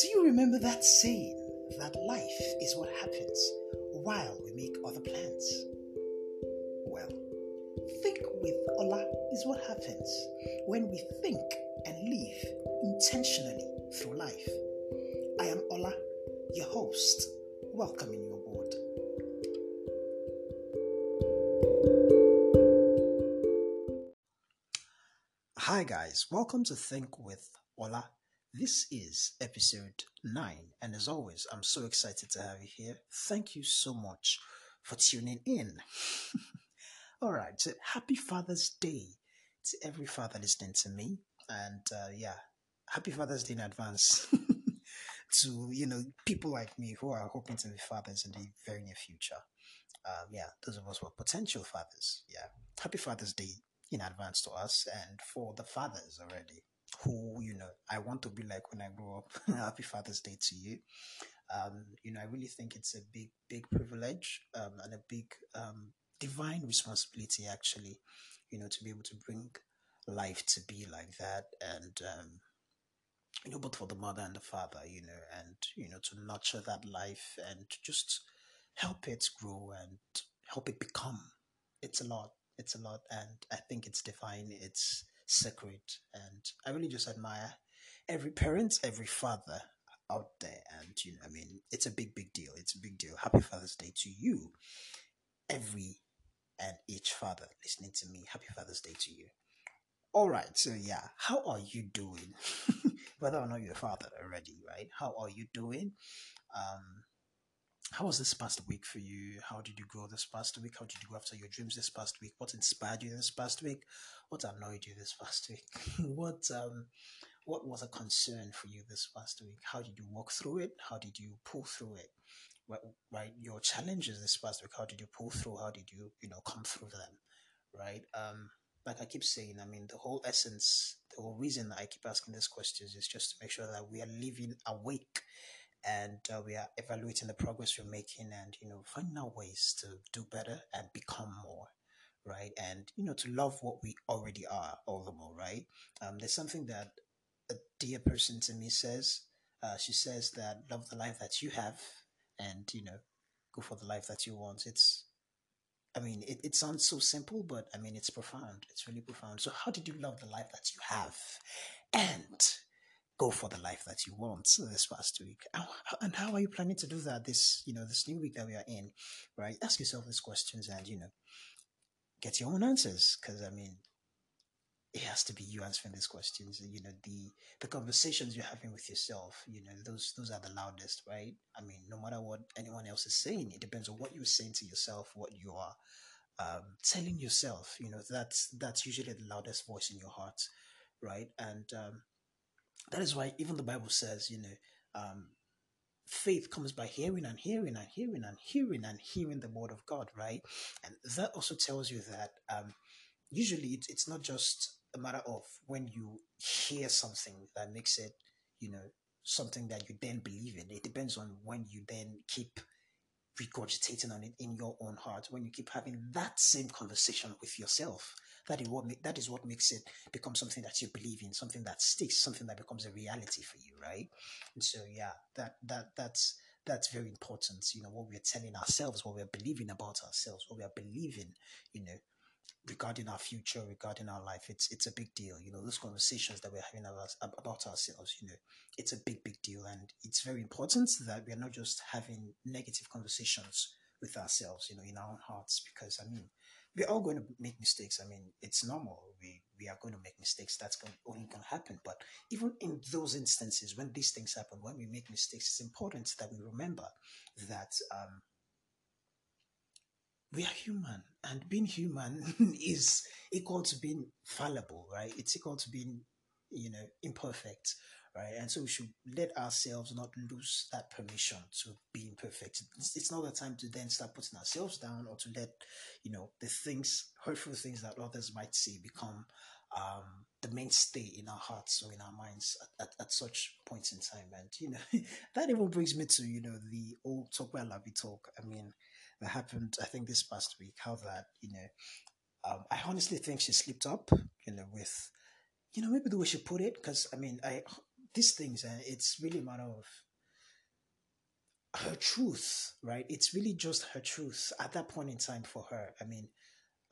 Do you remember that saying that life is what happens while we make other plans? Well, think with Ola is what happens when we think and live intentionally through life. I am Ola, your host, welcoming you aboard. Hi, guys, welcome to Think with Ola. This is episode 9, and as always, I'm so excited to have you here. Thank you so much for tuning in. All right, so happy Father's Day to every father listening to me, and uh, yeah, happy Father's Day in advance to you know people like me who are hoping to be fathers in the very near future. Um, yeah, those of us who are potential fathers. Yeah, happy Father's Day in advance to us and for the fathers already who you know I want to be like when I grow up. Happy Father's Day to you. Um, you know, I really think it's a big, big privilege um, and a big um, divine responsibility, actually. You know, to be able to bring life to be like that, and um, you know, both for the mother and the father, you know, and you know, to nurture that life and just help it grow and help it become. It's a lot. It's a lot, and I think it's divine. It's sacred. And I really just admire every parent, every father out there. And, you know, I mean, it's a big, big deal. It's a big deal. Happy Father's Day to you, every and each father listening to me. Happy Father's Day to you. All right, so yeah, how are you doing? Whether or not you're a father already, right? How are you doing? Um, how was this past week for you? How did you grow this past week? How did you go after your dreams this past week? What inspired you this past week? What annoyed you this past week? what um what was a concern for you this past week? How did you walk through it? How did you pull through it? Right, right, your challenges this past week. How did you pull through? How did you you know come through them? Right. Um, like I keep saying, I mean, the whole essence, the whole reason I keep asking these questions is just to make sure that we are living awake and uh, we are evaluating the progress we're making and you know finding out ways to do better and become more right? And you know to love what we already are all the more right? Um, there's something that a dear person to me says uh, she says that love the life that you have and you know go for the life that you want. It's i mean it, it sounds so simple but i mean it's profound. It's really profound. So how did you love the life that you have? And go for the life that you want this past week. And how are you planning to do that this you know this new week that we are in right? Ask yourself these questions and you know get your own answers because i mean it has to be you answering these questions you know the the conversations you're having with yourself you know those those are the loudest right? I mean no matter what anyone else is saying it depends on what you're saying to yourself what you are um, telling yourself you know that's that's usually the loudest voice in your heart right? And um, that is why even the Bible says, you know, um, faith comes by hearing and hearing and hearing and hearing and hearing the word of God, right? And that also tells you that um, usually it, it's not just a matter of when you hear something that makes it, you know, something that you then believe in. It depends on when you then keep regurgitating on it in your own heart, when you keep having that same conversation with yourself that is what that is what makes it become something that you believe in, something that sticks, something that becomes a reality for you, right? And so yeah, that that that's that's very important. You know what we're telling ourselves, what we're believing about ourselves, what we are believing, you know, regarding our future, regarding our life. It's it's a big deal. You know, those conversations that we're having about, about ourselves, you know, it's a big, big deal. And it's very important that we are not just having negative conversations with ourselves, you know, in our own hearts. Because I mean, we're all going to make mistakes. I mean, it's normal. We we are going to make mistakes. That's going, only going to happen. But even in those instances, when these things happen, when we make mistakes, it's important that we remember that um, we are human, and being human is equal to being fallible, right? It's equal to being, you know, imperfect right? And so we should let ourselves not lose that permission to be imperfect. It's, it's not the time to then start putting ourselves down or to let, you know, the things, hurtful things that others might say become um, the mainstay in our hearts or in our minds at, at, at, such points in time. And, you know, that even brings me to, you know, the old talk by Lavi talk. I mean, that happened, I think, this past week, how that, you know, um, I honestly think she slipped up, you know, with, you know, maybe the way she put it, because I mean, I these things, uh, it's really a matter of her truth, right? It's really just her truth at that point in time for her. I mean,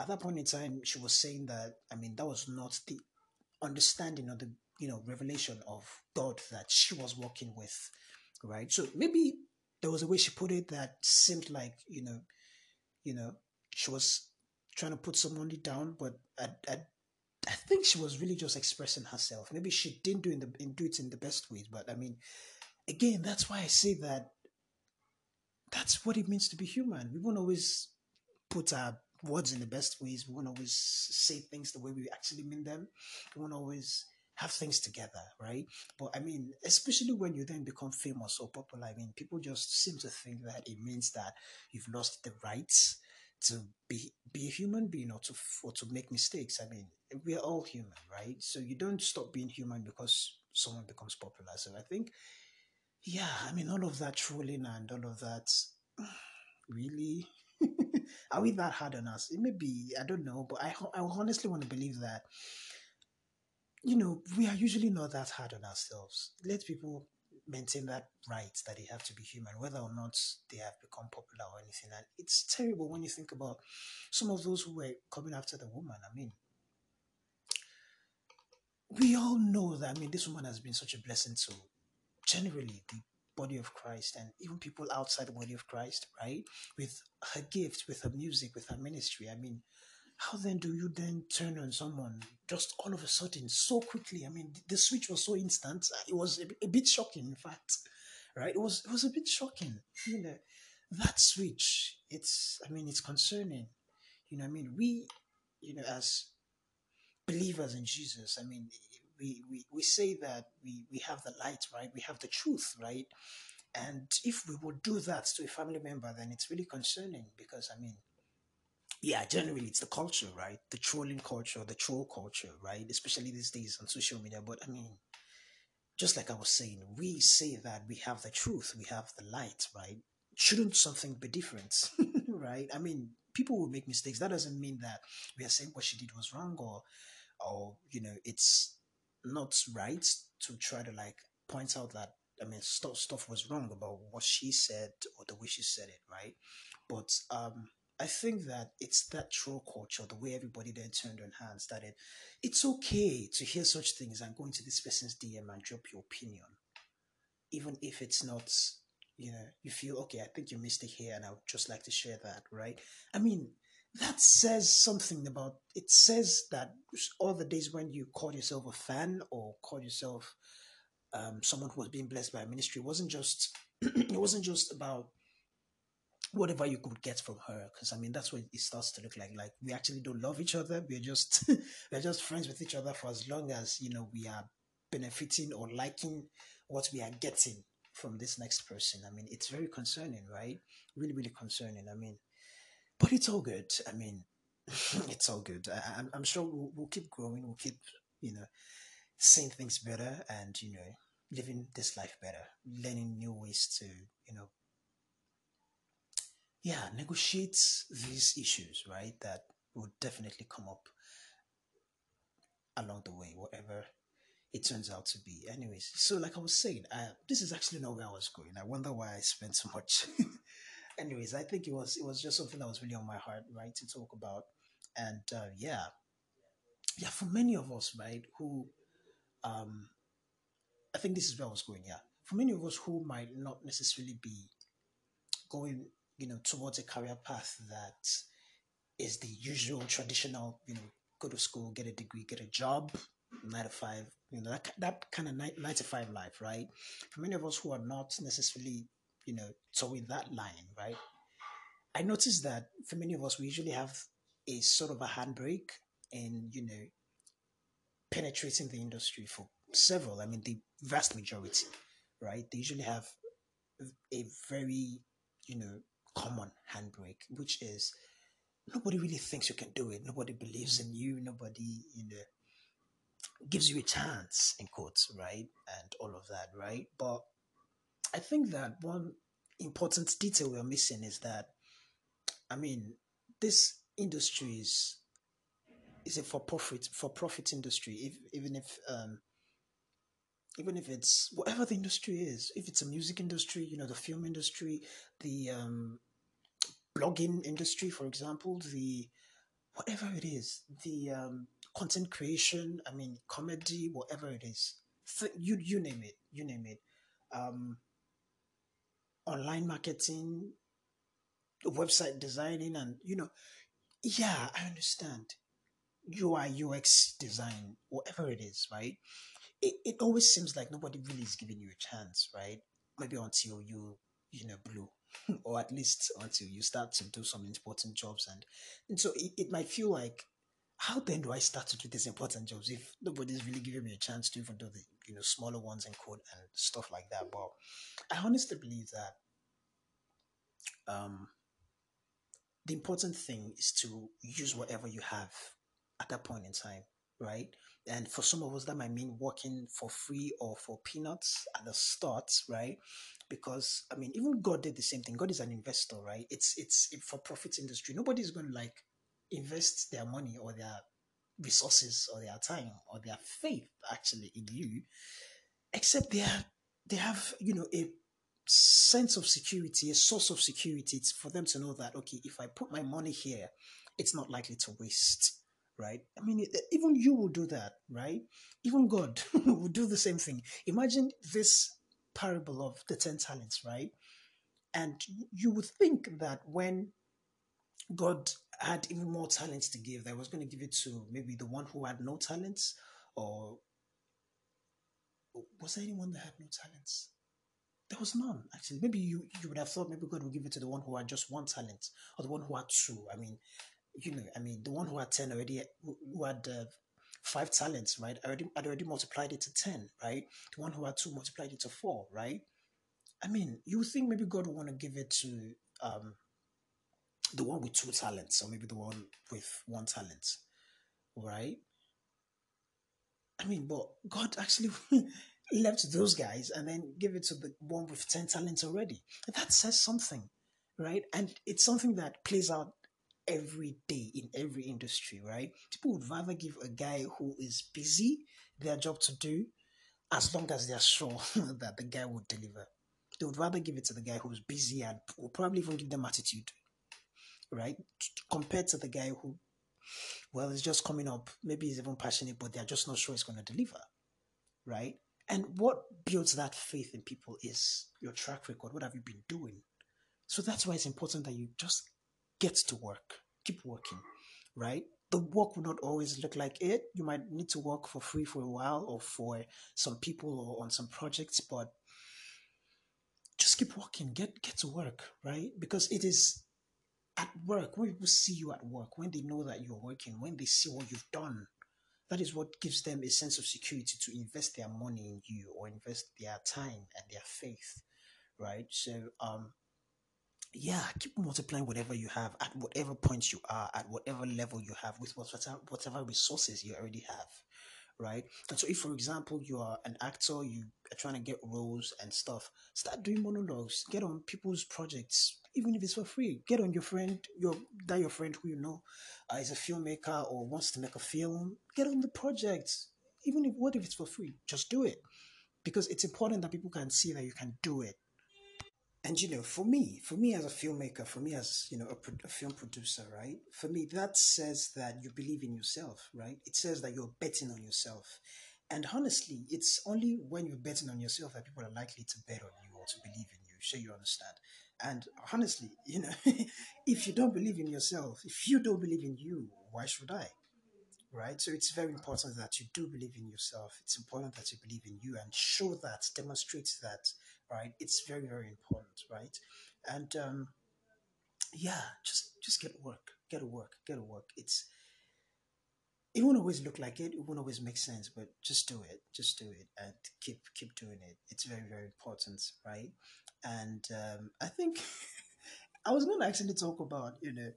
at that point in time, she was saying that, I mean, that was not the understanding or the, you know, revelation of God that she was working with, right? So maybe there was a way she put it that seemed like, you know, you know, she was trying to put somebody down, but I, I, I think she was really just expressing herself. Maybe she didn't do in the do it in the best ways, but I mean, again, that's why I say that that's what it means to be human. We won't always put our words in the best ways. We won't always say things the way we actually mean them. We won't always have things together, right? But I mean, especially when you then become famous or popular, I mean, people just seem to think that it means that you've lost the rights to be be a human being or to or to make mistakes. I mean, we are all human, right? So you don't stop being human because someone becomes popular. So I think, yeah, I mean, all of that trolling and all of that, really. are we that hard on us? It may be, I don't know, but I, I honestly want to believe that, you know, we are usually not that hard on ourselves. Let people maintain that right that they have to be human, whether or not they have become popular or anything. And it's terrible when you think about some of those who were coming after the woman. I mean, we all know that, I mean, this woman has been such a blessing to generally the body of Christ and even people outside the body of Christ, right? With her gifts, with her music, with her ministry. I mean, how then do you then turn on someone just all of a sudden so quickly? I mean, the switch was so instant. It was a, a bit shocking, in fact, right? It was it was a bit shocking. You know, that switch. It's I mean, it's concerning. You know, I mean, we, you know, as believers in Jesus, I mean, we, we, we say that we, we have the light, right? We have the truth, right? And if we would do that to a family member, then it's really concerning because, I mean, yeah, generally it's the culture, right? The trolling culture, the troll culture, right? Especially these days on social media. But I mean, just like I was saying, we say that we have the truth, we have the light, right? Shouldn't something be different, right? I mean, people will make mistakes. That doesn't mean that we are saying what she did was wrong or, or you know, it's not right to try to like point out that I mean stuff stuff was wrong about what she said or the way she said it, right? But um I think that it's that troll culture, the way everybody then turned on hands, that it, it's okay to hear such things and go into this person's DM and drop your opinion, even if it's not, you know, you feel okay. I think you missed it here, and I would just like to share that, right? I mean, that says something about. It says that all the days when you called yourself a fan or called yourself um, someone who was being blessed by a ministry, wasn't just it wasn't just about whatever you could get from her because i mean that's what it starts to look like. Like we actually don't love each other. We're just we're just friends with each other for as long as you know we are benefiting or liking what we are getting from this next person. I mean it's very concerning right? Really really concerning. I mean but it's all good. I mean it's all good. I, am I'm sure we'll, we'll keep growing. We'll keep you know seeing things better and you know living this life better learning new ways to you know yeah, negotiate these issues, right? That will definitely come up along the way, whatever it turns out to be. Anyways, so like I was saying, uh, this is actually not where I was going. I wonder why I spent so much. Anyways, I think it was it was just something that was really on my heart, right, to talk about. And uh, yeah, yeah, for many of us, right, who, um, I think this is where I was going. Yeah, for many of us who might not necessarily be going you know, towards a career path that is the usual traditional, you know, go to school, get a degree, get a job, nine to five, you know, that, that kind of nine, nine to five life, right? For many of us who are not necessarily, you know, towing that line, right? I noticed that for many of us, we usually have a sort of a handbrake in, you know, penetrating the industry for several, I mean, the vast majority, right? They usually have a very, you know, common handbrake, which is nobody really thinks you can do it. Nobody believes in you. Nobody, you know, gives you a chance, in quotes, right? And all of that, right? But I think that one important detail we're missing is that, I mean, this industry is is a for profit for profit industry. If, even if um, even if it's whatever the industry is, if it's a music industry, you know, the film industry, the um, blogging industry, for example, the whatever it is, the um, content creation, I mean, comedy, whatever it is, you you name it, you name it, um, online marketing, website designing, and you know, yeah, I understand. UI UX design, whatever it is, right? It, it always seems like nobody really is giving you a chance, right? Maybe until you you know blue or at least until you start to do some important jobs and, and so it, it might feel like how then do I start to do these important jobs if nobody's really giving me a chance to even do the you know smaller ones in code and stuff like that? But I honestly believe that um, the important thing is to use whatever you have at that point in time, right? And for some of us, that might mean working for free or for peanuts at the start, right? Because I mean, even God did the same thing. God is an investor, right? It's it's for profit industry. Nobody's going to like invest their money or their resources or their time or their faith actually in you, except they are, they have you know a sense of security, a source of security. It's for them to know that okay, if I put my money here, it's not likely to waste right? I mean, even you will do that, right? Even God will do the same thing. Imagine this parable of the 10 talents, right? And you would think that when God had even more talents to give, that was going to give it to maybe the one who had no talents, or was there anyone that had no talents? There was none, actually. Maybe you, you would have thought maybe God would give it to the one who had just one talent, or the one who had two. I mean, you know, I mean, the one who had 10 already, who had uh, five talents, right? I already, I'd already multiplied it to 10, right? The one who had two multiplied it to four, right? I mean, you think maybe God would want to give it to um, the one with two talents, or maybe the one with one talent, right? I mean, but God actually left those guys and then give it to the one with 10 talents already. That says something, right? And it's something that plays out every day in every industry, right? People would rather give a guy who is busy their job to do as long as they're sure that the guy would deliver. They would rather give it to the guy who's busy and will probably even give them attitude, right? Compared to the guy who, well, is just coming up, maybe he's even passionate, but they're just not sure he's going to deliver, right? And what builds that faith in people is your track record. What have you been doing? So that's why it's important that you just get to work, keep working, right? The work will not always look like it. You might need to work for free for a while or for some people or on some projects, but just keep working, get get to work, right? Because it is at work when people see you at work, when they know that you're working, when they see what you've done, that is what gives them a sense of security to invest their money in you or invest their time and their faith, right? So um, yeah, keep multiplying whatever you have at whatever point you are, at whatever level you have, with whatever, whatever resources you already have, right? And so, if for example you are an actor, you are trying to get roles and stuff, start doing monologues, get on people's projects, even if it's for free. Get on your friend, your that your friend who you know uh, is a filmmaker or wants to make a film. Get on the project, even if what if it's for free, just do it because it's important that people can see that you can do it and you know for me for me as a filmmaker for me as you know a, a, film producer right for me that says that you believe in yourself right it says that you're betting on yourself and honestly it's only when you're betting on yourself that people are likely to bet on you or to believe in you sure you understand and honestly you know if you don't believe in yourself if you don't believe in you why should i right? So it's very important that you do believe in yourself. It's important that you believe in you and show that, demonstrate that, right? It's very, very important, right? And um, yeah, just just get work, get to work, get to work. It's it won't always look like it, it won't always make sense, but just do it, just do it, and keep keep doing it. It's very, very important, right? And um, I think I was going to actually talk about you know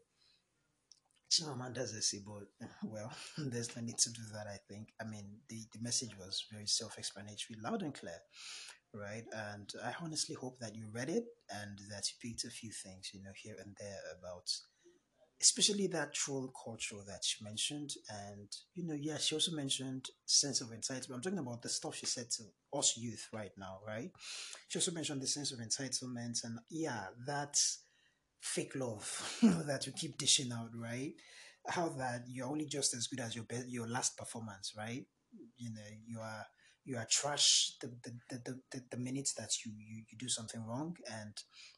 Chimamanda's essay, but well, there's no need to do that. I think. I mean, the the message was very self-explanatory, loud and clear, right? And I honestly hope that you read it and that you picked a few things, you know, here and there about especially that troll culture that she mentioned. And, you know, yeah, she also mentioned sense of entitlement. I'm talking about the stuff she said to us youth right now, right? She also mentioned the sense of entitlement. And yeah, that's fake love that you keep dishing out, right? How that you're only just as good as your best, your last performance, right? You know, you are you are trash the the, the, the, the minutes that you, you, you do something wrong and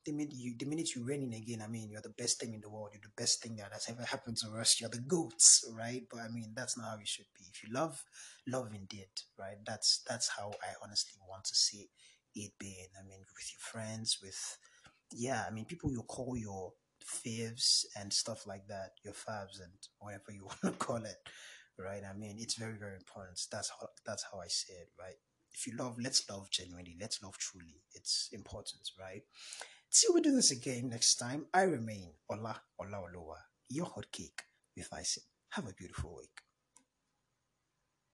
the minute you the minute you in again, I mean you're the best thing in the world, you're the best thing that has ever happened to us, you're the goats, right? But I mean that's not how it should be. If you love, love indeed, right? That's that's how I honestly want to see it being. I mean with your friends, with yeah, I mean people you call your faves and stuff like that, your fabs and whatever you want to call it right? I mean, it's very, very important. That's how that's how I say it, right? If you love, let's love genuinely. Let's love truly. It's important, right? Till we do this again next time, I remain Ola Ola Olowa, your hot cake with Icing. Have a beautiful week.